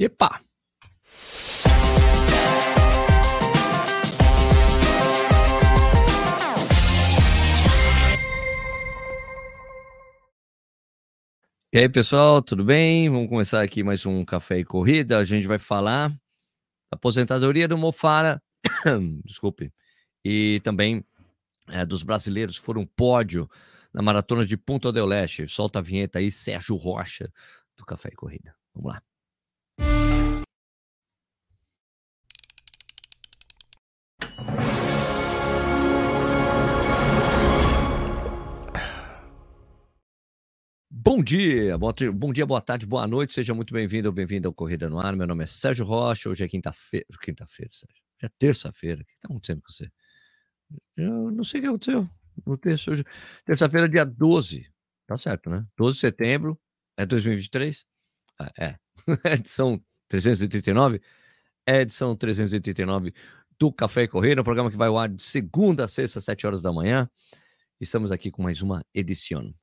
Epa! E aí, pessoal, tudo bem? Vamos começar aqui mais um Café e Corrida. A gente vai falar da aposentadoria do Mofara, desculpe, e também é, dos brasileiros que foram pódio na maratona de Punta del Leste. Solta a vinheta aí, Sérgio Rocha, do Café e Corrida. Vamos lá. Bom dia, bom dia, boa tarde, boa noite, seja muito bem-vindo ou bem-vindo ao Corrida no Ar. Meu nome é Sérgio Rocha, hoje é quinta-feira. Quinta-feira, Sérgio. Já é terça-feira. O que está acontecendo com você? Eu não sei o que aconteceu. Terça, terça-feira, dia 12. Tá certo, né? 12 de setembro, é 2023? Ah, é. edição 339. É edição 339 do Café e Corrida, um programa que vai ao ar de segunda a sexta, às 7 horas da manhã. Estamos aqui com mais uma edição.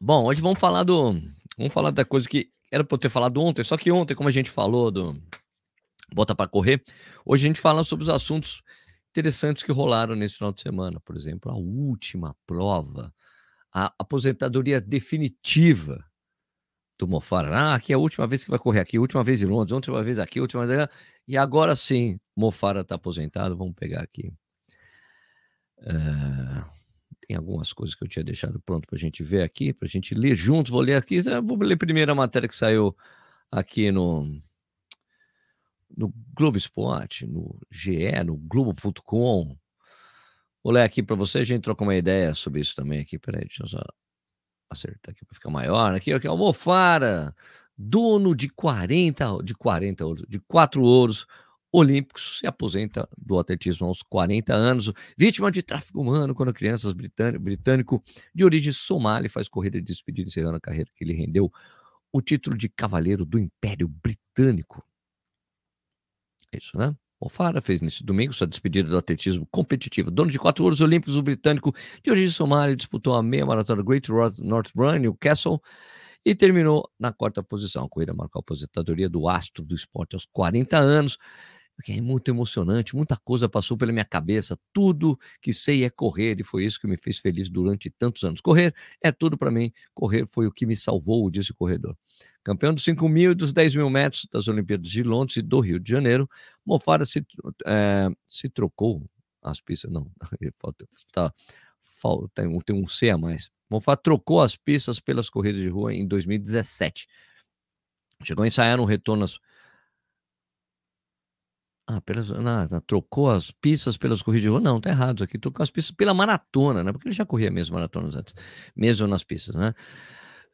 Bom, hoje vamos falar do. Vamos falar da coisa que era para eu ter falado ontem, só que ontem, como a gente falou do Bota para Correr, hoje a gente fala sobre os assuntos interessantes que rolaram nesse final de semana. Por exemplo, a última prova, a aposentadoria definitiva do Mofara. Ah, aqui é a última vez que vai correr aqui, última vez em Londres, última vez aqui, última vez aqui. E agora sim, Mofara está aposentado. Vamos pegar aqui. Uh tem algumas coisas que eu tinha deixado pronto para a gente ver aqui, para a gente ler juntos. Vou ler aqui, vou ler primeiro a matéria que saiu aqui no, no Globo Esporte, no GE, no Globo.com. Vou ler aqui para você, a gente troca uma ideia sobre isso também aqui. Peraí, deixa eu só acertar aqui para ficar maior. Aqui, aqui, Almofara, dono de 40, de 40 ouros, de 4 ouros, olímpicos, se aposenta do atletismo aos 40 anos, vítima de tráfico humano quando crianças britânico, britânico de origem somali faz corrida de despedida encerrando a carreira que lhe rendeu o título de cavaleiro do Império Britânico. É isso, né? Mofara fez nesse domingo sua despedida do atletismo competitivo. Dono de quatro ouros olímpicos, o britânico de origem somali disputou a meia maratona Great North Run, Newcastle, e terminou na quarta posição. A corrida marcou a aposentadoria do astro do esporte aos 40 anos porque é muito emocionante, muita coisa passou pela minha cabeça, tudo que sei é correr, e foi isso que me fez feliz durante tantos anos. Correr é tudo para mim, correr foi o que me salvou, disse o corredor. Campeão dos 5 mil e dos 10 mil metros das Olimpíadas de Londres e do Rio de Janeiro, Mofara se, é, se trocou as pistas, não, tá, tem, tem um C a mais. Mofara trocou as pistas pelas corridas de rua em 2017. Chegou a ensaiar um retorno às ah, pelas, trocou as pistas pelas corridas de rua? Não, tá errado. Aqui trocou as pistas pela maratona, né? Porque ele já corria mesmo maratonas antes, mesmo nas pistas, né?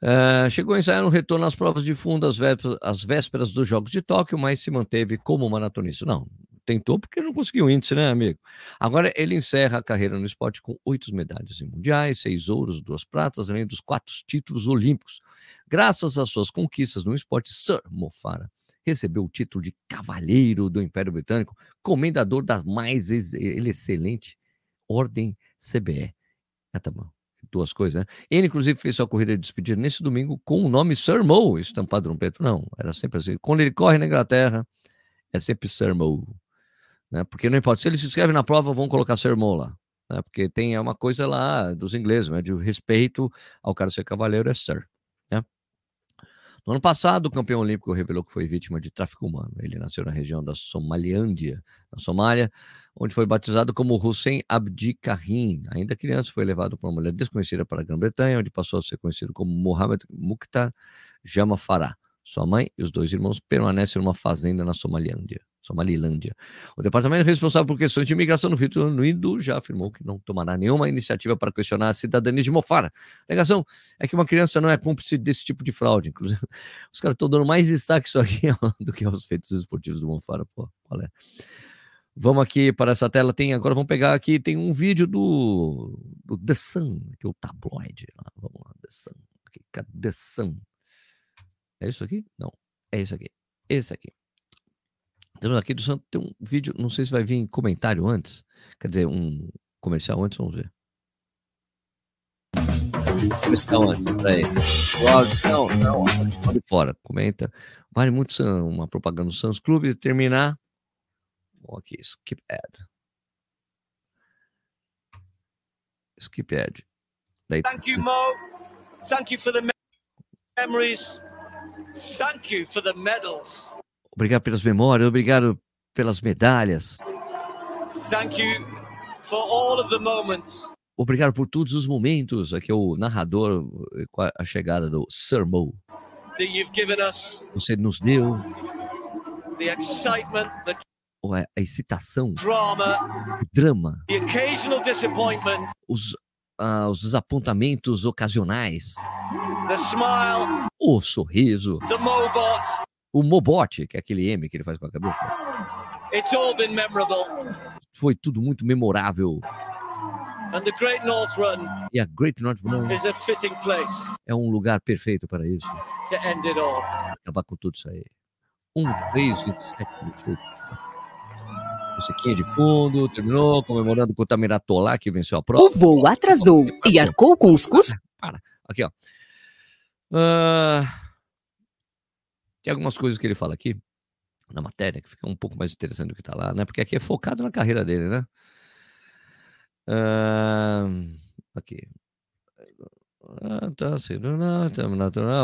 Uh, chegou a ensaiar um retorno às provas de fundo às vésperas, às vésperas dos Jogos de Tóquio, mas se manteve como maratonista. Não, tentou porque não conseguiu índice, né, amigo? Agora ele encerra a carreira no esporte com oito medalhas em mundiais, seis ouros, duas pratas, além dos quatro títulos olímpicos. Graças às suas conquistas no esporte, Sir Mofara recebeu o título de Cavaleiro do Império Britânico, comendador da mais excelente Ordem CBE. Ah, tá bom. Duas coisas, né? Ele, inclusive, fez sua corrida de despedida nesse domingo com o nome Sir Mo, estampado no peito. Não, era sempre assim. Quando ele corre na Inglaterra, é sempre Sir Mo. Né? Porque não importa. Se ele se inscreve na prova, vão colocar Sir Mo lá. Né? Porque tem uma coisa lá dos ingleses, né? de respeito ao cara ser cavaleiro, é Sir. No ano passado, o campeão olímpico revelou que foi vítima de tráfico humano. Ele nasceu na região da Somaliândia, na Somália, onde foi batizado como Hussein Abdi Karim. Ainda criança, foi levado por uma mulher desconhecida para a Grã-Bretanha, onde passou a ser conhecido como Mohamed Mukhtar Jama Farah. Sua mãe e os dois irmãos permanecem numa fazenda na Somalilândia. Somalilândia. O departamento responsável por questões de imigração no Reino Unido já afirmou que não tomará nenhuma iniciativa para questionar a cidadania de Mofara. A negação é que uma criança não é cúmplice desse tipo de fraude. Inclusive, os caras estão dando mais destaque isso aqui do que aos feitos esportivos do Mofara. Pô, qual é? Vamos aqui para essa tela. Tem agora vamos pegar aqui tem um vídeo do, do The Sun, que é o tabloide. Vamos lá, The Sun. The Sun? É isso aqui? Não. É isso aqui. Esse aqui. Temos aqui do Santo, tem um vídeo, não sei se vai vir comentário antes, quer dizer, um comercial antes, vamos ver. Então, aí. Não, não, pode fora. Comenta. Vale muito uma propaganda do Suns Clube. Terminar. Aqui, skip ad. Skip ad. Daí... Thank you, Mo. Thank you for the memories. Thank you for the medals. Obrigado pelas memórias, obrigado pelas medalhas. Thank you for all of the moments. Obrigado por todos os momentos. Aqui é o narrador com a chegada do Sir Mo. That you've given us. Você nos deu. The excitement, the a excitação, drama, o drama, the occasional disappointment, os, uh, os desapontamentos ocasionais, the smile, o sorriso, the mobot, o Mobot, que é aquele M que ele faz com a cabeça. It's all been memorable. Foi tudo muito memorável. And the Great North Run e a Great North Run is a fitting place é um lugar perfeito para isso. To end it all. Acabar com tudo isso aí. Um, três, vinte e sete, vinte e oito. Musiquinha de fundo, terminou comemorando com o Tamiratolá, que venceu a prova. O voo atrasou e arcou com os custos. Para, aqui, ó. Uh, tem algumas coisas que ele fala aqui na matéria que fica um pouco mais interessante do que está lá, né? Porque aqui é focado na carreira dele, né? Uh, aqui.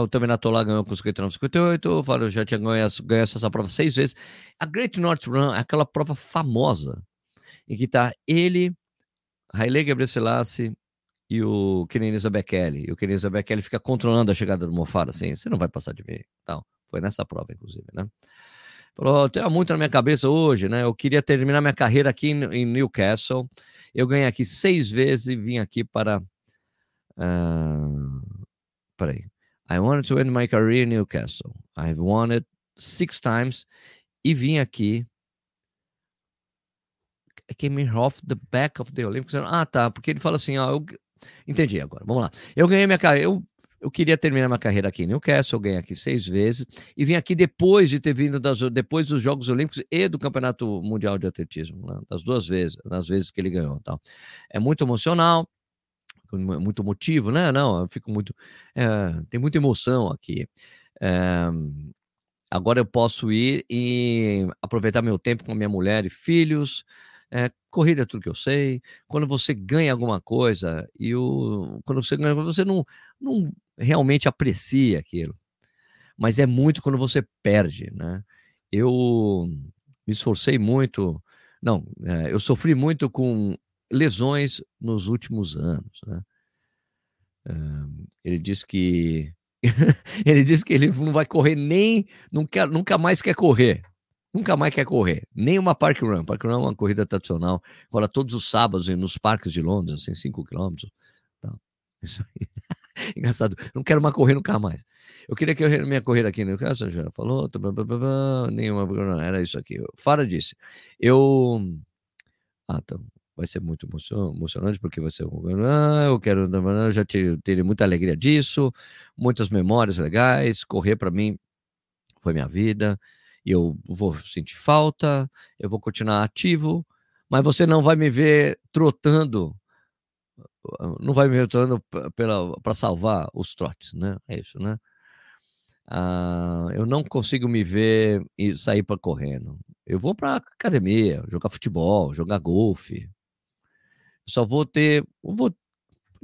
O Terminator ganhou com 59, 58. O Fábio já tinha ganho essa prova seis vezes. A Great North Run é aquela prova famosa em que tá ele, Haile Gebrselassie e o Kenenisa Bekele. E o Kenenisa Bekele fica controlando a chegada do Mofara, assim, você não vai passar de mim. Então, foi nessa prova, inclusive, né? Falou, tem muito na minha cabeça hoje, né? Eu queria terminar minha carreira aqui em Newcastle. Eu ganhei aqui seis vezes e vim aqui para Uh, peraí. I wanted to end my career in Newcastle. I've won it six times. E vim aqui. I came off the back of the Olympics. Ah, tá. Porque ele fala assim, ó. Eu... Entendi agora. Vamos lá. Eu ganhei minha carreira. Eu, eu queria terminar minha carreira aqui em Newcastle. Eu ganhei aqui seis vezes. E vim aqui depois de ter vindo das, depois dos Jogos Olímpicos e do Campeonato Mundial de Atletismo. Né? Das duas vezes. Das vezes que ele ganhou. Então. É muito emocional muito motivo, né? Não, eu fico muito. É, tem muita emoção aqui. É, agora eu posso ir e aproveitar meu tempo com minha mulher e filhos. É, corrida é tudo que eu sei. Quando você ganha alguma coisa e o, quando você ganha, você não, não realmente aprecia aquilo. Mas é muito quando você perde, né? Eu me esforcei muito, não, é, eu sofri muito com lesões nos últimos anos. Né? Uh, ele diz que ele diz que ele não vai correr nem nunca, nunca mais quer correr. Nunca mais quer correr. Nem uma park run. Park run é uma corrida tradicional. Rola todos os sábados nos parques de Londres, assim, 5 quilômetros. Tá. Isso aí. Engraçado. Não quero mais correr nunca mais. Eu queria que eu minha corrida aqui no caso, já falou, blá, blá, blá, nenhuma, era isso aqui. Fara disse. Eu. Ah, tá vai ser muito emocionante, porque vai ser. Ah, eu quero. Eu já tive muita alegria disso, muitas memórias legais. Correr para mim foi minha vida. Eu vou sentir falta, eu vou continuar ativo, mas você não vai me ver trotando, não vai me ver trotando para salvar os trotes, né? É isso, né? Ah, eu não consigo me ver e sair para correndo. Eu vou para academia, jogar futebol, jogar golfe, só vou ter, vou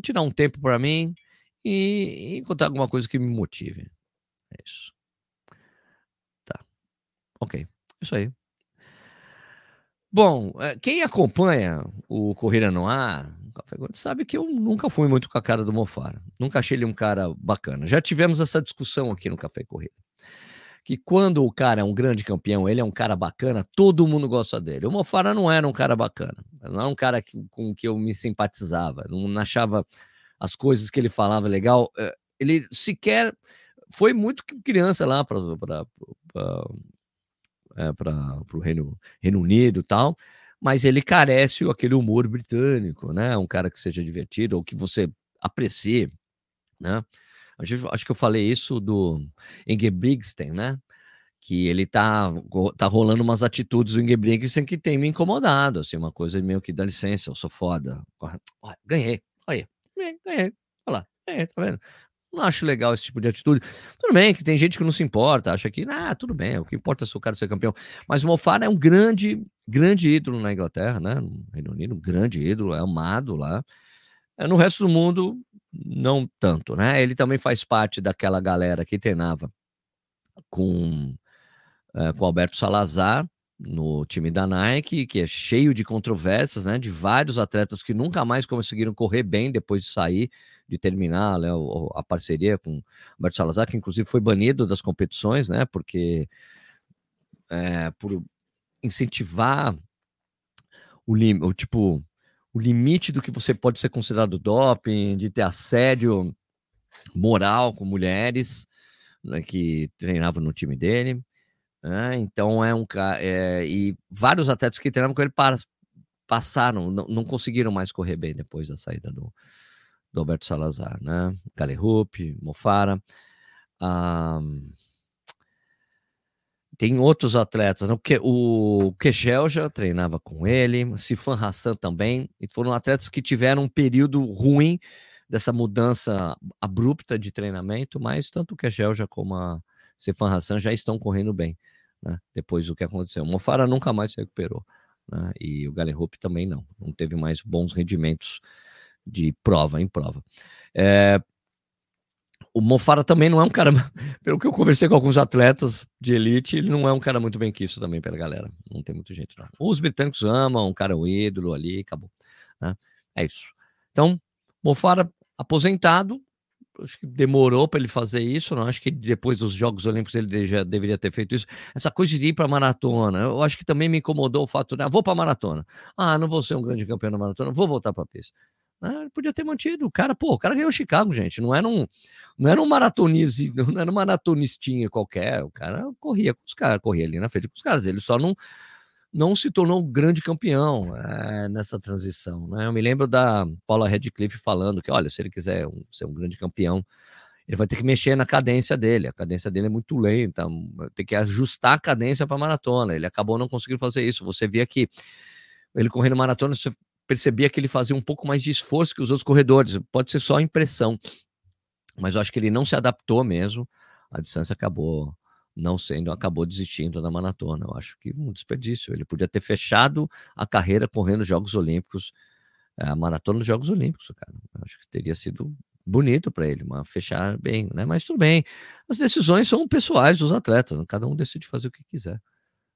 tirar um tempo para mim e encontrar alguma coisa que me motive. É isso. Ok. Isso aí. Bom, eh, quem acompanha o Corrida no Ar sabe que eu nunca fui muito com a cara do Mofara. Nunca achei ele um cara bacana. Já tivemos essa discussão aqui no Café Corrida que quando o cara é um grande campeão, ele é um cara bacana, todo mundo gosta dele. O Mofara não era um cara bacana, não era um cara com que eu me simpatizava, não achava as coisas que ele falava legal. Eh, ele sequer foi muito criança lá para é, o Reino, Reino Unido e tal, mas ele carece aquele humor britânico, né? Um cara que seja divertido ou que você aprecie, né? Acho que eu falei isso do Ingebrigtsen, né? Que ele tá, tá rolando umas atitudes do Ingebrigtsen que tem me incomodado, assim, uma coisa meio que dá licença, eu sou foda. Ganhei, olha, ganhei, olha lá. É, tá vendo? Não acho legal esse tipo de atitude. Tudo bem que tem gente que não se importa, acha que, ah, tudo bem, o que importa é se o cara ser campeão. Mas o Mofara é um grande, grande ídolo na Inglaterra, né? No Reino Unido, um grande ídolo, é amado lá. É, no resto do mundo, não tanto, né? Ele também faz parte daquela galera que treinava com, é, com Alberto Salazar no time da Nike, que é cheio de controvérsias, né? De vários atletas que nunca mais conseguiram correr bem depois de sair, de terminar né, a parceria com Alberto Salazar, que inclusive foi banido das competições, né? Porque é, por incentivar o, o tipo o limite do que você pode ser considerado doping, de ter assédio moral com mulheres né, que treinavam no time dele. Né? Então é um cara. É, e vários atletas que treinavam com ele passaram, não, conseguiram mais correr bem depois da saída do, do Alberto Salazar, né? Mofara. Um, tem outros atletas, né? o Kechel já treinava com ele, Sifan Hassan também, e foram atletas que tiveram um período ruim dessa mudança abrupta de treinamento, mas tanto o Kechel já como a Sifan Hassan já estão correndo bem, né? depois do que aconteceu. O Mofara nunca mais se recuperou, né? e o Hope também não, não teve mais bons rendimentos de prova em prova. É, o Mofara também não é um cara, pelo que eu conversei com alguns atletas de elite, ele não é um cara muito bem quisto também pela galera. Não tem muito jeito. Os britânicos amam, um cara é um ídolo ali, acabou. Né? É isso. Então, Mofara aposentado, acho que demorou para ele fazer isso, não acho que depois dos Jogos Olímpicos ele já deveria ter feito isso. Essa coisa de ir para maratona, eu acho que também me incomodou o fato de, ah, vou para maratona. Ah, não vou ser um grande campeão na maratona, vou voltar para pista. Ah, ele podia ter mantido. O cara, pô, o cara ganhou Chicago, gente. Não era um, não era um maratonize, não era uma maratonistinha qualquer. O cara corria com os caras, corria ali na frente com os caras. Ele só não, não se tornou um grande campeão é, nessa transição. Né? Eu me lembro da Paula Redcliffe falando que, olha, se ele quiser um, ser um grande campeão, ele vai ter que mexer na cadência dele. A cadência dele é muito lenta, tem que ajustar a cadência para maratona. Ele acabou não conseguindo fazer isso. Você via que ele correndo maratona, você percebia que ele fazia um pouco mais de esforço que os outros corredores. Pode ser só impressão, mas eu acho que ele não se adaptou mesmo. A distância acabou não sendo, acabou desistindo da maratona. Eu acho que um desperdício. Ele podia ter fechado a carreira correndo Jogos Olímpicos, a maratona dos Jogos Olímpicos, cara. Eu acho que teria sido bonito para ele, mas fechar bem, né? Mas tudo bem. As decisões são pessoais dos atletas, cada um decide fazer o que quiser,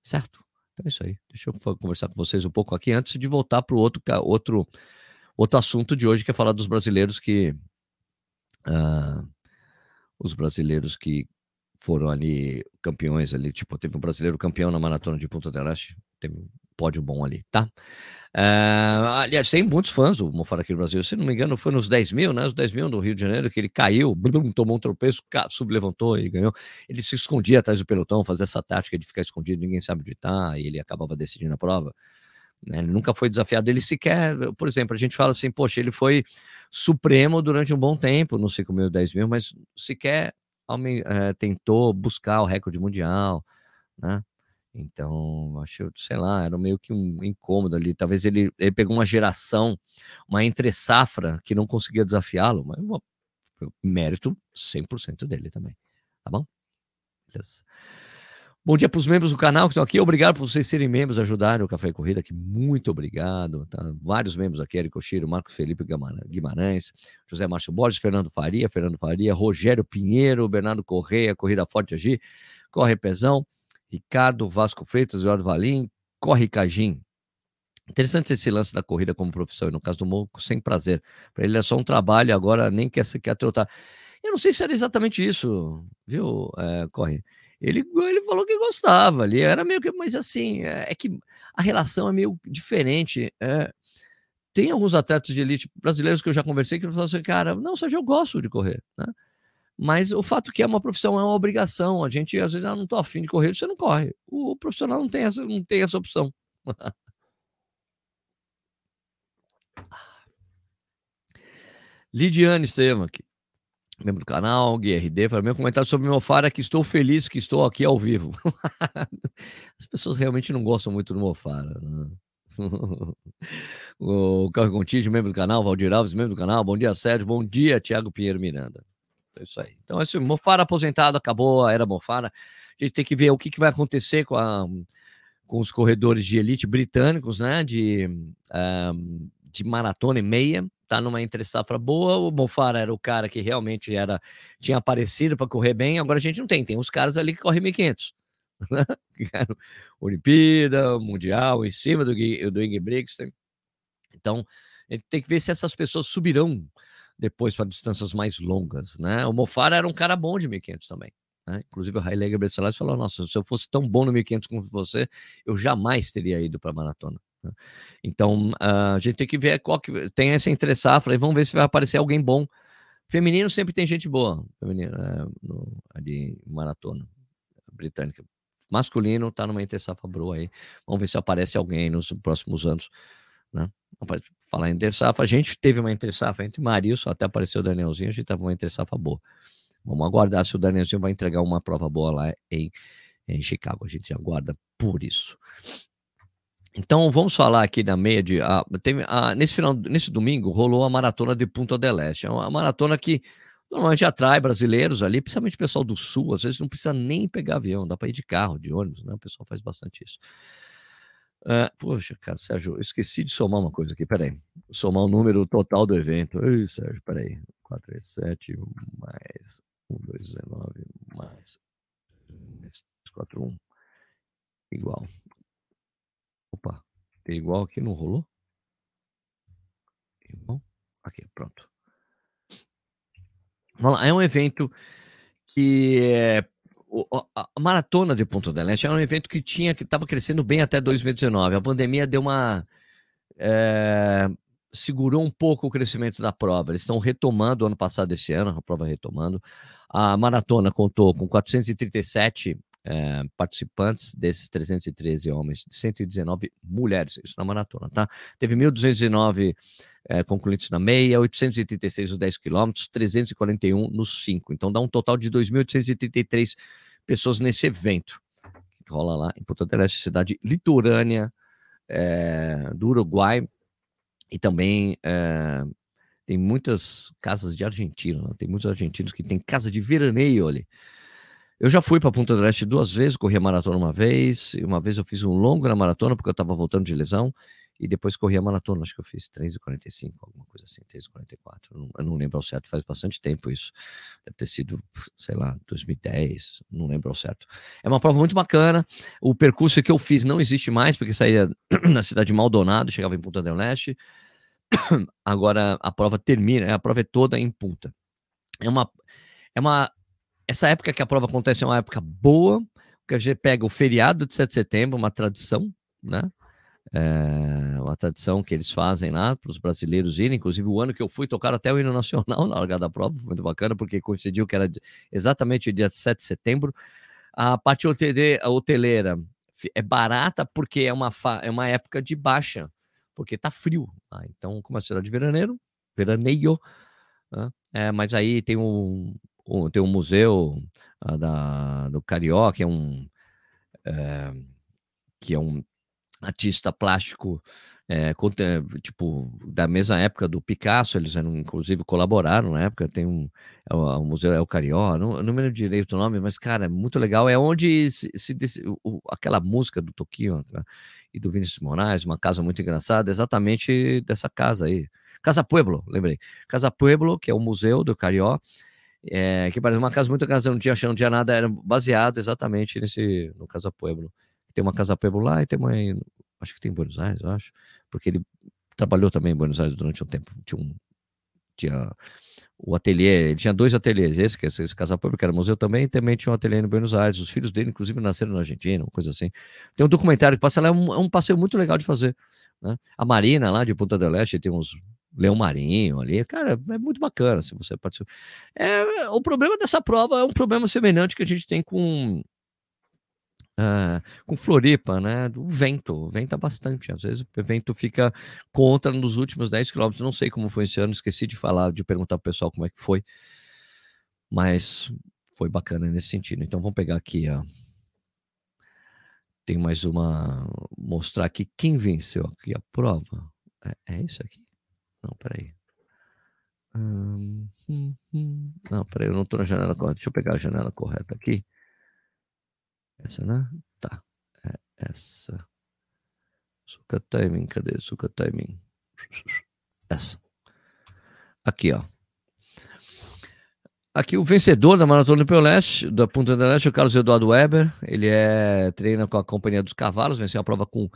certo? É isso aí. Deixa eu conversar com vocês um pouco aqui antes de voltar para o outro, outro, outro assunto de hoje, que é falar dos brasileiros que. Uh, os brasileiros que foram ali campeões ali, tipo, teve um brasileiro campeão na maratona de Punta del Este, teve um pódio bom ali, tá? Uh, aliás, tem muitos fãs do Mofara aqui no Brasil. Se não me engano, foi nos 10 mil, né? Os 10 mil do Rio de Janeiro, que ele caiu, blum, tomou um tropeço, sublevantou e ganhou. Ele se escondia atrás do pelotão, fazia essa tática de ficar escondido, ninguém sabe onde tá, e ele acabava decidindo a prova. Né? Ele nunca foi desafiado. Ele sequer, por exemplo, a gente fala assim, poxa, ele foi supremo durante um bom tempo, não sei como 10 mil, mas sequer é, tentou buscar o recorde mundial, né? Então, acho, sei lá, era meio que um incômodo ali. Talvez ele, ele pegou uma geração, uma entre-safra que não conseguia desafiá-lo, mas uma, mérito 100% dele também. Tá bom? Beleza. Bom dia para os membros do canal que estão aqui. Obrigado por vocês serem membros, ajudarem o Café e Corrida aqui. Muito obrigado. Tá? Vários membros aqui: Eric Oshiro, Marcos Felipe Guimarães, José Márcio Borges, Fernando Faria, Fernando Faria, Rogério Pinheiro, Bernardo Correia, Corrida Forte Agir, Corre Pezão. Ricardo Vasco Freitas, Eduardo Valim, corre Cajim. Interessante esse lance da corrida como profissão, e no caso do Moco, sem prazer. Para ele é só um trabalho, agora nem quer, quer trotar. Eu não sei se era exatamente isso, viu, é, Corre? Ele, ele falou que gostava ali, era meio que, mas assim, é, é que a relação é meio diferente. É, tem alguns atletas de elite brasileiros que eu já conversei que falam assim, cara, não, só eu gosto de correr, né? Mas o fato que é uma profissão é uma obrigação. A gente, às vezes, ah, não estou afim de correr, você não corre. O profissional não tem essa, não tem essa opção. Lidiane Estevam aqui, membro do canal, GRD, para meu comentário sobre meu Mofara é que estou feliz que estou aqui ao vivo. As pessoas realmente não gostam muito do Mofara. Né? o Carlos Contígio, membro do canal, Valdir Alves, membro do canal, bom dia, Sérgio, bom dia, Tiago Pinheiro Miranda. É isso aí. Então, assim, Mofara aposentado, acabou a era Mofara. A gente tem que ver o que, que vai acontecer com, a, com os corredores de elite britânicos, né? De, um, de maratona e meia. Tá numa entre safra boa. O Mofara era o cara que realmente era tinha aparecido para correr bem. Agora a gente não tem. Tem uns caras ali que correm 1.500. Né? Olimpíada, Mundial, em cima do, do Ingebrigtsen. Então, a gente tem que ver se essas pessoas subirão depois para distâncias mais longas, né? O Mofara era um cara bom de 1500 também. Né? Inclusive o Haile Gebrselassie falou: Nossa, se eu fosse tão bom no 1500 como você, eu jamais teria ido para a maratona. Então uh, a gente tem que ver qual que tem essa entre safra e vamos ver se vai aparecer alguém bom. Feminino sempre tem gente boa, feminino, é, no, ali maratona britânica. Masculino está numa entre safra boa aí. Vamos ver se aparece alguém nos próximos anos. Né? falar em entre safra, a gente teve uma entre safra entre Marilson, até apareceu o Danielzinho, a gente teve uma entre safra boa. Vamos aguardar se o Danielzinho vai entregar uma prova boa lá em, em Chicago. A gente aguarda por isso. Então vamos falar aqui da meia de. Ah, tem, ah, nesse final, nesse domingo, rolou a maratona de Punta del Este. É uma maratona que normalmente atrai brasileiros ali, principalmente o pessoal do sul. Às vezes não precisa nem pegar avião, dá para ir de carro, de ônibus, né? O pessoal faz bastante isso. Uh, poxa, cara, Sérgio, eu esqueci de somar uma coisa aqui, peraí. Somar o número total do evento. Ei, Sérgio, peraí. 437 mais 1219 mais 41 igual. Tem igual aqui, não rolou? Igual? Aqui, pronto. Vamos lá, é um evento que é a maratona de Ponta del Este era um evento que tinha que estava crescendo bem até 2019. A pandemia deu uma é, segurou um pouco o crescimento da prova. Eles estão retomando ano passado, esse ano, a prova retomando. A maratona contou com 437 é, participantes, desses 313 homens, 119 mulheres, isso na maratona, tá? Teve 1.209 é, concluintes na meia, 836 nos 10 quilômetros, 341 nos 5. Então dá um total de 2.833 pessoas nesse evento, que rola lá em Porto Alegre, cidade litorânea é, do Uruguai, e também tem muitas casas de argentinos, né? tem muitos argentinos que têm casa de veraneio ali. Eu já fui para Punta del Este duas vezes, corri a maratona uma vez, uma vez eu fiz um longo na maratona, porque eu estava voltando de lesão, e depois corri a maratona, acho que eu fiz 3h45, alguma coisa assim, 3h44, eu não lembro ao certo, faz bastante tempo isso, deve ter sido, sei lá, 2010, não lembro ao certo. É uma prova muito bacana, o percurso que eu fiz não existe mais, porque saía na cidade de Maldonado, chegava em Punta del Este, agora a prova termina, a prova é toda em Punta. É uma, é uma essa época que a prova acontece é uma época boa, que a gente pega o feriado de 7 de setembro, uma tradição, né? É uma tradição que eles fazem lá para os brasileiros irem. Inclusive, o ano que eu fui, tocar até o hino nacional na largada da prova, muito bacana, porque coincidiu que era exatamente dia 7 de setembro. A parte hoteleira é barata porque é uma, é uma época de baixa, porque tá frio. Tá? Então, como é cidade de veraneiro, veraneio, né? é, mas aí tem um, tem um museu uh, da, do Carioca, que é um, é, que é um artista plástico é, tipo da mesma época do Picasso, eles eram, inclusive colaboraram na época. Tem um é o, o museu é o Carioca, não, não me lembro direito o nome, mas cara, é muito legal. É onde se, se o, aquela música do Tokio né, e do Vinícius Moraes, uma casa muito engraçada, exatamente dessa casa aí. Casa Pueblo, lembrei. Casa Pueblo, que é o museu do Carioca é, que parece uma casa muito casa, não tinha chão, não tinha nada, era baseado exatamente nesse, no Casa Pueblo. Tem uma Casa Pueblo lá e tem uma, acho que tem em Buenos Aires, eu acho, porque ele trabalhou também em Buenos Aires durante um tempo, tinha um, tinha o ateliê, ele tinha dois ateliês, esse que é esse Casa Pueblo, que era museu também, e também tinha um ateliê em Buenos Aires, os filhos dele, inclusive, nasceram na Argentina, uma coisa assim. Tem um documentário que passa lá, é um, é um passeio muito legal de fazer, né? A Marina, lá de Punta del Este, tem uns Leão Marinho ali, cara, é muito bacana se você participar. É, o problema dessa prova é um problema semelhante que a gente tem com uh, com Floripa, né? O vento, venta bastante. Às vezes o vento fica contra nos últimos 10 quilômetros. Não sei como foi esse ano, esqueci de falar, de perguntar pro pessoal como é que foi, mas foi bacana nesse sentido. Então vamos pegar aqui, ó. tem mais uma. Mostrar aqui quem venceu aqui a prova. É, é isso aqui? Não, peraí. Não, peraí, eu não estou na janela correta. Deixa eu pegar a janela correta aqui. Essa, né? Tá. É essa. Suca timing, cadê? Suca timing. Essa. Aqui, ó. Aqui o vencedor da Maratona do Leste, da Punta do Leste, é o Carlos Eduardo Weber. Ele é treina com a Companhia dos Cavalos, venceu a prova com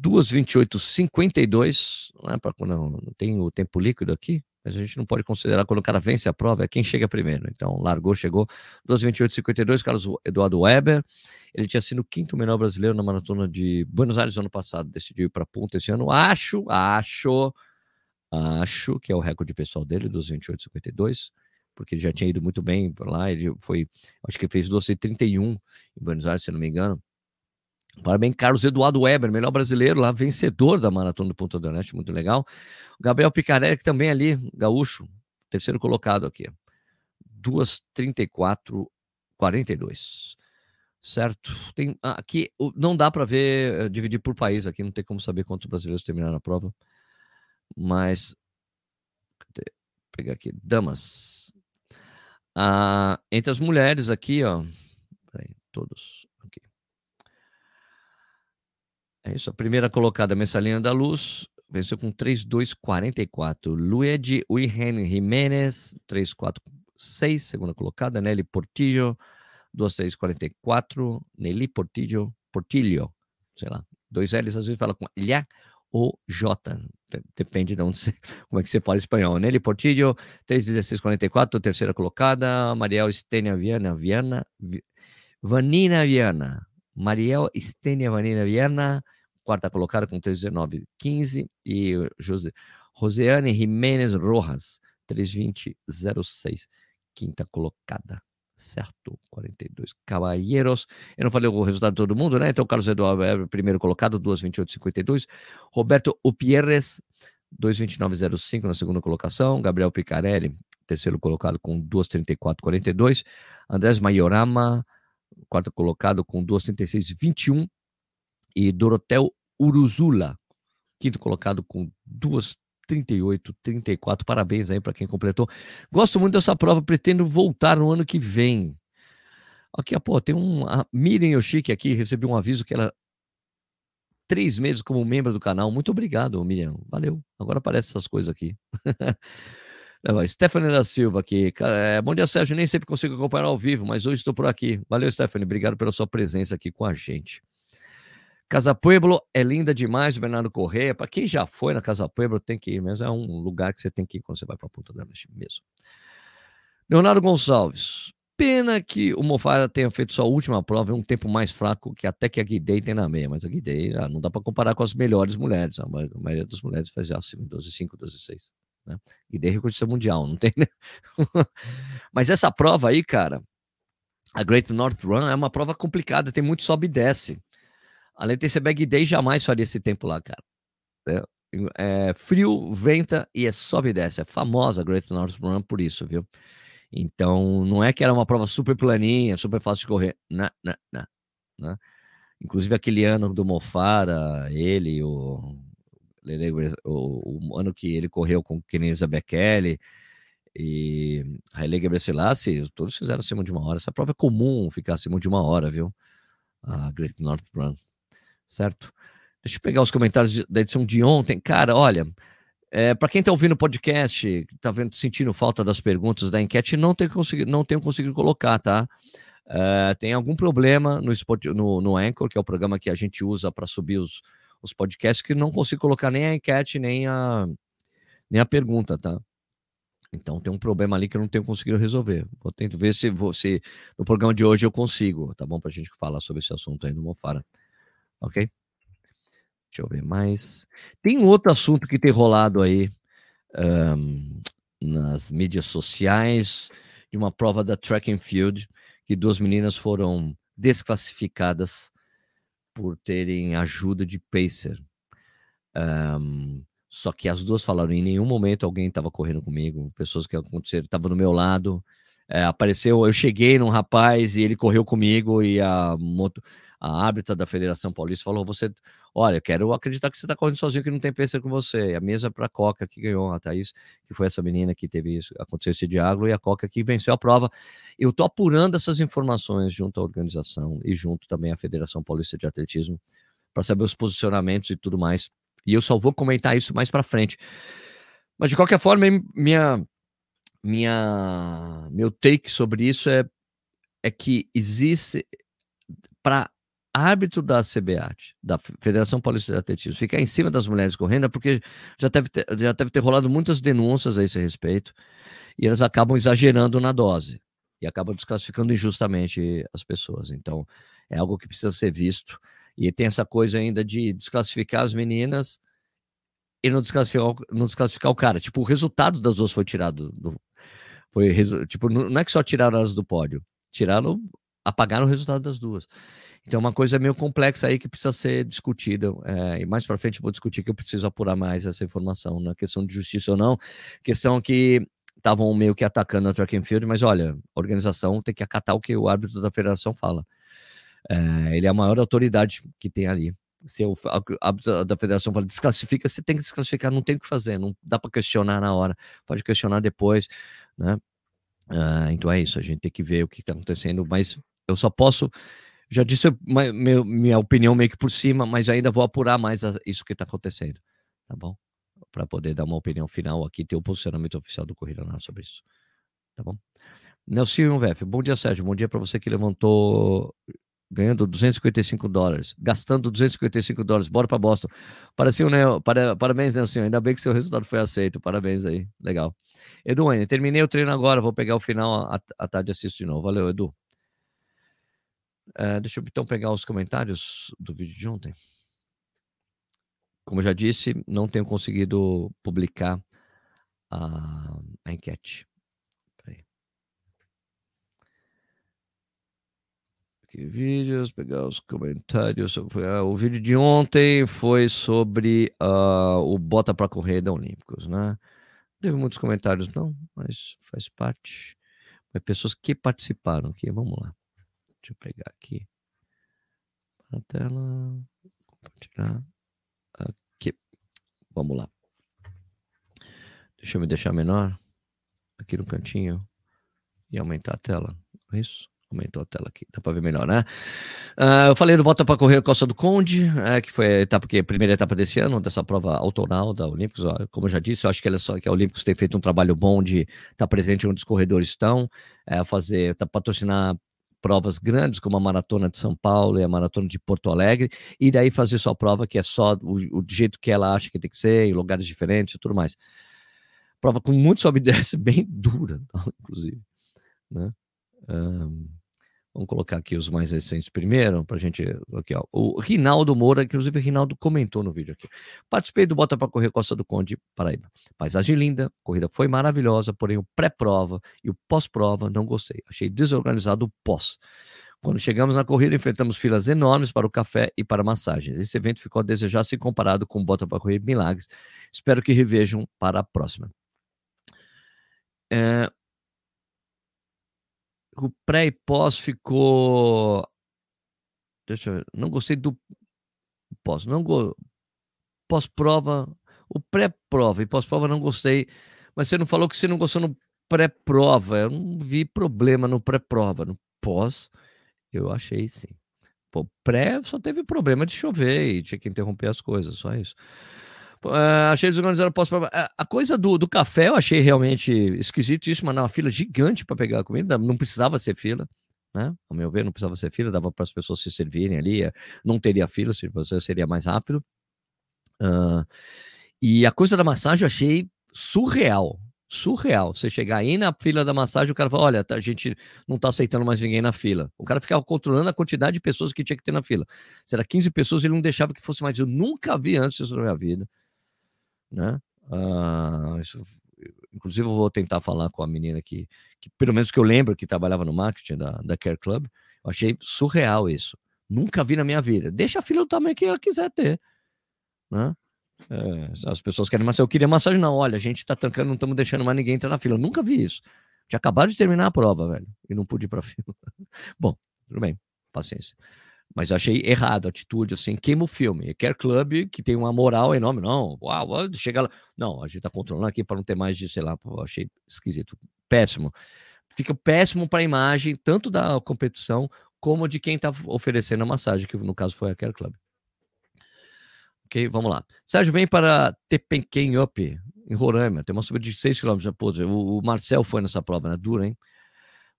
2:28:52, né, não, não tem o tempo líquido aqui, mas a gente não pode considerar quando o cara vence a prova, é quem chega primeiro. Então, largou, chegou, 2:28:52, Carlos Eduardo Weber. Ele tinha sido o quinto menor brasileiro na maratona de Buenos Aires ano passado, decidiu ir para Punta esse ano. Acho, acho, acho que é o recorde pessoal dele, 2:28:52 porque ele já tinha ido muito bem lá, ele foi, acho que fez 12,31 em Buenos Aires, se não me engano. Parabéns, Carlos Eduardo Weber, melhor brasileiro lá, vencedor da Maratona do Ponta do Leste, muito legal. O Gabriel Picarelli, que também ali, gaúcho, terceiro colocado aqui. 2,34, 42. Certo? Tem, aqui não dá para ver, eh, dividir por país aqui, não tem como saber quantos brasileiros terminaram a prova. Mas? Vou pegar aqui, damas. Ah, entre as mulheres aqui, ó. Peraí, todos. É isso. A primeira colocada, Messalina da Luz, venceu com 3-2-44. Luigi Uihen Jiménez, 3-4-6. Segunda colocada, Nelly Portillo, 2-3-44. Nelly Portillo, Portillo, sei lá. Dois L's, às vezes fala com Lha ou J. Depende de onde você, como é que você fala espanhol. Nelly Portillo, 3,16,44, terceira colocada. Mariel Estênia Viana, Viana, Vanina Viana. Mariel Estênia Vanina Viana, quarta colocada com 3,19,15. E José, Roseane Jiménez Rojas, 3,20,06, quinta colocada certo? 42 caballeros. Eu não falei o resultado de todo mundo, né? Então, Carlos Eduardo é primeiro colocado, 2,28,52. Roberto Upierres, 2,29,05 na segunda colocação. Gabriel Picarelli, terceiro colocado, com 2,34,42. Andrés Maiorama, quarto colocado, com 2,36,21. E Dorotel Uruzula, quinto colocado, com 2 38, 34. Parabéns aí para quem completou. Gosto muito dessa prova, pretendo voltar no ano que vem. Aqui, pô, tem um. A Miriam Yoshiki aqui, recebi um aviso que ela. Três meses como membro do canal. Muito obrigado, Miriam. Valeu. Agora aparecem essas coisas aqui. Stephanie da Silva aqui. É, bom dia, Sérgio. Nem sempre consigo acompanhar ao vivo, mas hoje estou por aqui. Valeu, Stephanie. Obrigado pela sua presença aqui com a gente. Casa Pueblo é linda demais, Bernardo Correia. Para quem já foi na Casa Pueblo, tem que ir mesmo. É um lugar que você tem que ir quando você vai para Punta del Este mesmo. Leonardo Gonçalves. Pena que o Mofara tenha feito sua última prova em um tempo mais fraco que até que a Guidei tem na meia. Mas a Guidei ah, não dá para comparar com as melhores mulheres. A maioria das mulheres fazia acima de 12,5, 12,6. Né? Guidei recordista mundial, não tem, né? mas essa prova aí, cara, a Great North Run é uma prova complicada, tem muito sobe e desce. Além de ter Bag Day, jamais faria esse tempo lá, cara. É, é, frio, venta e é sobe e desce. É famosa a Great North Run por isso, viu? Então, não é que era uma prova super planinha, super fácil de correr. Não, não, não. Inclusive, aquele ano do Mofara, ele, o, o, o ano que ele correu com Kenesa Bekele e Haile Gebrselassie, todos fizeram acima de uma hora. Essa prova é comum ficar acima de uma hora, viu? A Great North Run certo? Deixa eu pegar os comentários da edição de ontem. Cara, olha, é, para quem está ouvindo o podcast, está vendo, sentindo falta das perguntas da enquete, não tenho conseguido, não tenho conseguido colocar, tá? É, tem algum problema no, no, no Anchor, que é o programa que a gente usa para subir os, os podcasts, que não consigo colocar nem a enquete, nem a, nem a pergunta, tá? Então tem um problema ali que eu não tenho conseguido resolver. Vou tentar ver se, você no programa de hoje eu consigo, tá bom? Para a gente falar sobre esse assunto aí no Mofara ok? Deixa eu ver mais. Tem um outro assunto que tem rolado aí um, nas mídias sociais de uma prova da track and field que duas meninas foram desclassificadas por terem ajuda de pacer. Um, só que as duas falaram em nenhum momento alguém estava correndo comigo, pessoas que aconteceram, estavam do meu lado. É, apareceu, eu cheguei num rapaz e ele correu comigo e a moto, a árbitra da Federação Paulista falou: você, olha, quero acreditar que você está correndo sozinho, que não tem peça com você. E a mesa para a Coca que ganhou, a Thaís, que foi essa menina que teve isso, aconteceu esse diálogo, e a Coca que venceu a prova. Eu estou apurando essas informações junto à organização e junto também à Federação Paulista de Atletismo para saber os posicionamentos e tudo mais. E eu só vou comentar isso mais para frente. Mas de qualquer forma, minha minha meu take sobre isso é é que existe para árbitro da CBAT, da Federação Paulista de Atletismo, ficar em cima das mulheres correndo, é porque já deve, ter, já deve ter rolado muitas denúncias a esse respeito, e elas acabam exagerando na dose, e acabam desclassificando injustamente as pessoas. Então, é algo que precisa ser visto, e tem essa coisa ainda de desclassificar as meninas e não desclassificar, não desclassificar o cara. Tipo, o resultado das duas foi tirado. Do, foi, tipo, não é que só tiraram elas do pódio, tiraram, apagaram o resultado das duas. Então, é uma coisa meio complexa aí que precisa ser discutida. É, e mais para frente vou discutir que eu preciso apurar mais essa informação, na é questão de justiça ou não. Questão que estavam meio que atacando a track and field, mas olha, a organização tem que acatar o que o árbitro da federação fala. É, ele é a maior autoridade que tem ali. Se o árbitro da federação fala desclassifica, você tem que desclassificar, não tem o que fazer, não dá para questionar na hora, pode questionar depois, né? Uh, então é isso, a gente tem que ver o que está acontecendo, mas eu só posso. Já disse minha, minha opinião meio que por cima, mas ainda vou apurar mais a, isso que está acontecendo, tá bom? Para poder dar uma opinião final aqui, ter o posicionamento oficial do Corrida Nacional sobre isso, tá bom? Nelson VF, bom dia, Sérgio. Bom dia para você que levantou ganhando 255 dólares, gastando 255 dólares, bora para Boston. Parece um, né? Para, parabéns, Nelson. Ainda bem que seu resultado foi aceito. Parabéns aí. Legal. Edu, terminei o treino agora, vou pegar o final à tarde e assisto de novo. Valeu, Edu. Uh, deixa eu então pegar os comentários do vídeo de ontem. Como eu já disse, não tenho conseguido publicar a, a enquete. Aqui, vídeos, pegar os comentários. Ah, o vídeo de ontem foi sobre uh, o Bota para Correr da Olímpicos, né? Teve muitos comentários, não, mas faz parte. Mas pessoas que participaram aqui, vamos lá. Deixa eu pegar aqui. A tela. Compartilhar. Aqui. Vamos lá. Deixa eu me deixar menor. Aqui no cantinho. E aumentar a tela. É isso? Aumentou a tela aqui, dá para ver melhor, né? Uh, eu falei do Bota para Correr Costa do Conde, é, que foi a etapa que a primeira etapa desse ano, dessa prova autoral da Olímpicos. Como eu já disse, eu acho que, ela só, que a Olímpicos tem feito um trabalho bom de estar tá presente onde os corredores estão, é, fazer, tá, patrocinar provas grandes, como a Maratona de São Paulo e a Maratona de Porto Alegre, e daí fazer sua prova que é só o, o jeito que ela acha que tem que ser, em lugares diferentes e tudo mais. Prova com muito sobe e desce, bem dura, inclusive. Né? Vamos colocar aqui os mais recentes primeiro, para a gente. Aqui, ó. O Rinaldo Moura, inclusive o Rinaldo comentou no vídeo aqui. Participei do Bota para Correr Costa do Conde, Paraíba. Paisagem linda, corrida foi maravilhosa, porém o pré-prova e o pós-prova não gostei. Achei desorganizado o pós. Quando chegamos na corrida, enfrentamos filas enormes para o café e para massagens. Esse evento ficou a desejar se comparado com o Bota para Correr Milagres. Espero que revejam para a próxima. É, o pré e pós ficou. Deixa eu ver. Não gostei do pós. Não go... Pós-prova. O pré-prova e pós-prova não gostei. Mas você não falou que você não gostou no pré-prova. Eu não vi problema no pré-prova. No pós, eu achei sim. Pô, pré só teve problema de chover e tinha que interromper as coisas, só isso. Uh, achei desorganizado posso A coisa do, do café eu achei realmente esquisitíssima, uma fila gigante para pegar a comida, não precisava ser fila, né? Ao meu ver, não precisava ser fila, dava para as pessoas se servirem ali, eh, não teria fila, seria mais rápido. Uh, e a coisa da massagem eu achei surreal, surreal. Você chegar aí na fila da massagem, o cara fala: olha, tá, a gente não está aceitando mais ninguém na fila. O cara ficava controlando a quantidade de pessoas que tinha que ter na fila. Se era 15 pessoas, ele não deixava que fosse mais. Eu nunca vi antes isso na minha vida né? Ah, isso, inclusive, eu vou tentar falar com a menina que, que, pelo menos que eu lembro, que trabalhava no marketing da, da Care Club. Eu achei surreal isso. Nunca vi na minha vida. Deixa a fila do tamanho que ela quiser ter, né? É, as pessoas querem massagem. Eu queria massagem, não. Olha, a gente tá trancando, não estamos deixando mais ninguém entrar na fila. Eu nunca vi isso. Tinha acabado de terminar a prova, velho. E não pude ir pra fila. Bom, tudo bem. Paciência. Mas eu achei errado a atitude, assim, queima o filme. Quer clube que tem uma moral enorme, não, uau, chega lá. Não, a gente tá controlando aqui para não ter mais de, sei lá, eu achei esquisito, péssimo. Fica péssimo para a imagem, tanto da competição como de quem tá oferecendo a massagem, que no caso foi a Care Club. Ok, vamos lá. Sérgio vem para Tepenquem Up, em Roraima, tem uma subida de 6 km. Pô, o Marcel foi nessa prova, né? Dura, hein?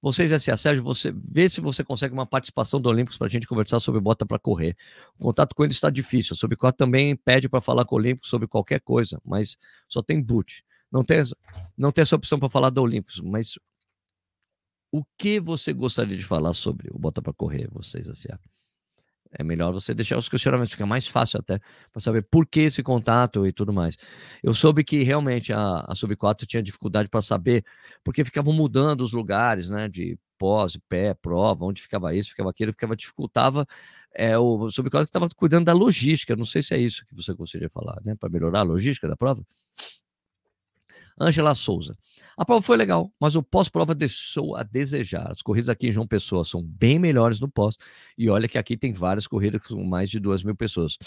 Vocês, S.A. Sérgio, você vê se você consegue uma participação do Olímpicos para a gente conversar sobre bota para correr. O contato com ele está difícil. Sobre qual também pede para falar com o Olímpicos sobre qualquer coisa, mas só tem boot. Não tem, não tem essa opção para falar do Olímpicos, mas o que você gostaria de falar sobre o bota para correr, vocês, S.A.? É melhor você deixar os questionamentos, fica mais fácil até para saber por que esse contato e tudo mais. Eu soube que realmente a, a Sub 4 tinha dificuldade para saber, porque ficavam mudando os lugares, né? De pós, pé, prova, onde ficava isso, ficava aquilo, ficava dificultava. É, o Sub 4 estava cuidando da logística. Não sei se é isso que você gostaria falar, né? Para melhorar a logística da prova. Angela Souza. A prova foi legal, mas o pós-prova deixou a desejar. As corridas aqui em João Pessoa são bem melhores no pós. E olha que aqui tem várias corridas com mais de duas mil pessoas.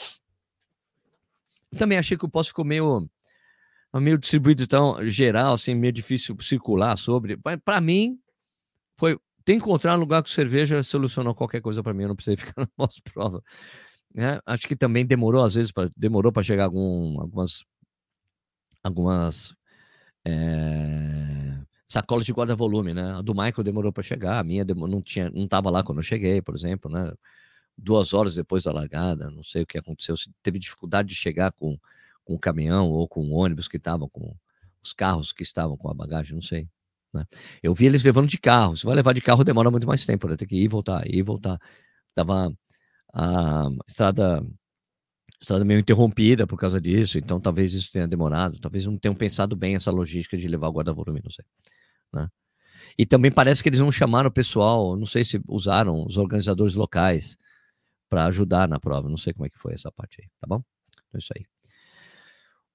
Também achei que o pós ficou meio, meio distribuído, então, geral, assim, meio difícil circular sobre. Para mim, foi. Tem que encontrar um lugar com cerveja solucionou qualquer coisa para mim. Eu não precisei ficar na pós-prova. É, acho que também demorou, às vezes, pra, demorou para chegar algum, algumas algumas é... Sacolas de guarda-volume, né? A do Michael demorou para chegar, a minha não tinha, não estava lá quando eu cheguei, por exemplo, né? Duas horas depois da largada, não sei o que aconteceu. Se teve dificuldade de chegar com, com o caminhão ou com o ônibus que estavam com os carros que estavam com a bagagem, não sei. Né? Eu vi eles levando de carro. Se vai levar de carro, demora muito mais tempo, né? Tem que ir e voltar, ir e voltar. Tava a estrada estrada meio interrompida por causa disso, então talvez isso tenha demorado, talvez não tenham pensado bem essa logística de levar o guarda-volume, não sei. Né? E também parece que eles não chamaram o pessoal, não sei se usaram os organizadores locais para ajudar na prova, não sei como é que foi essa parte aí, tá bom? Então é isso aí.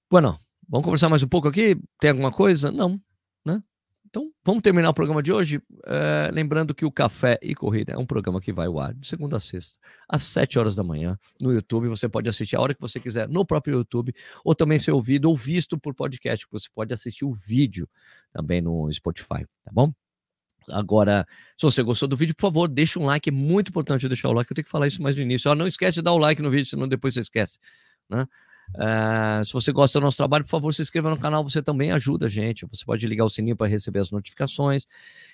Bueno, vamos conversar mais um pouco aqui? Tem alguma coisa? Não, né? Então, vamos terminar o programa de hoje. É, lembrando que o Café e Corrida é um programa que vai ao ar de segunda a sexta, às 7 horas da manhã, no YouTube. Você pode assistir a hora que você quiser no próprio YouTube, ou também ser ouvido ou visto por podcast. Você pode assistir o vídeo também no Spotify, tá bom? Agora, se você gostou do vídeo, por favor, deixa um like. É muito importante deixar o like. Eu tenho que falar isso mais no início. Ó, não esquece de dar o like no vídeo, senão depois você esquece. Né? Uh, se você gosta do nosso trabalho, por favor, se inscreva no canal, você também ajuda a gente. Você pode ligar o sininho para receber as notificações.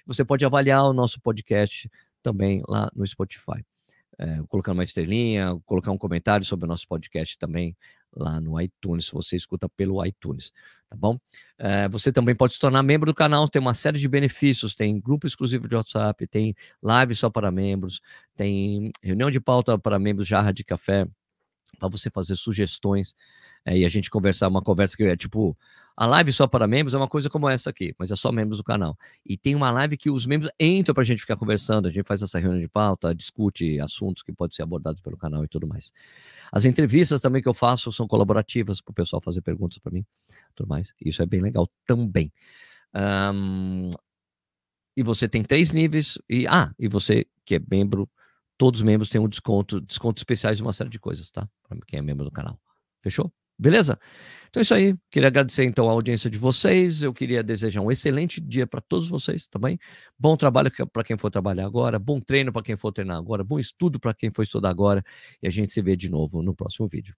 Você pode avaliar o nosso podcast também lá no Spotify. Uh, colocando uma estrelinha, colocar um comentário sobre o nosso podcast também lá no iTunes, se você escuta pelo iTunes, tá bom? Uh, você também pode se tornar membro do canal, tem uma série de benefícios, tem grupo exclusivo de WhatsApp, tem live só para membros, tem reunião de pauta para membros, jarra de café, para você fazer sugestões é, e a gente conversar uma conversa que é tipo a live só para membros é uma coisa como essa aqui, mas é só membros do canal. E tem uma live que os membros entram para a gente ficar conversando, a gente faz essa reunião de pauta, discute assuntos que podem ser abordados pelo canal e tudo mais. As entrevistas também que eu faço são colaborativas para o pessoal fazer perguntas para mim, tudo mais. Isso é bem legal também. Um, e você tem três níveis e ah, e você que é membro todos os membros têm um desconto, descontos especiais de uma série de coisas, tá? Para quem é membro do canal. Fechou? Beleza? Então é isso aí. Queria agradecer então a audiência de vocês. Eu queria desejar um excelente dia para todos vocês também. Tá bom trabalho para quem for trabalhar agora, bom treino para quem for treinar agora, bom estudo para quem for estudar agora. E a gente se vê de novo no próximo vídeo.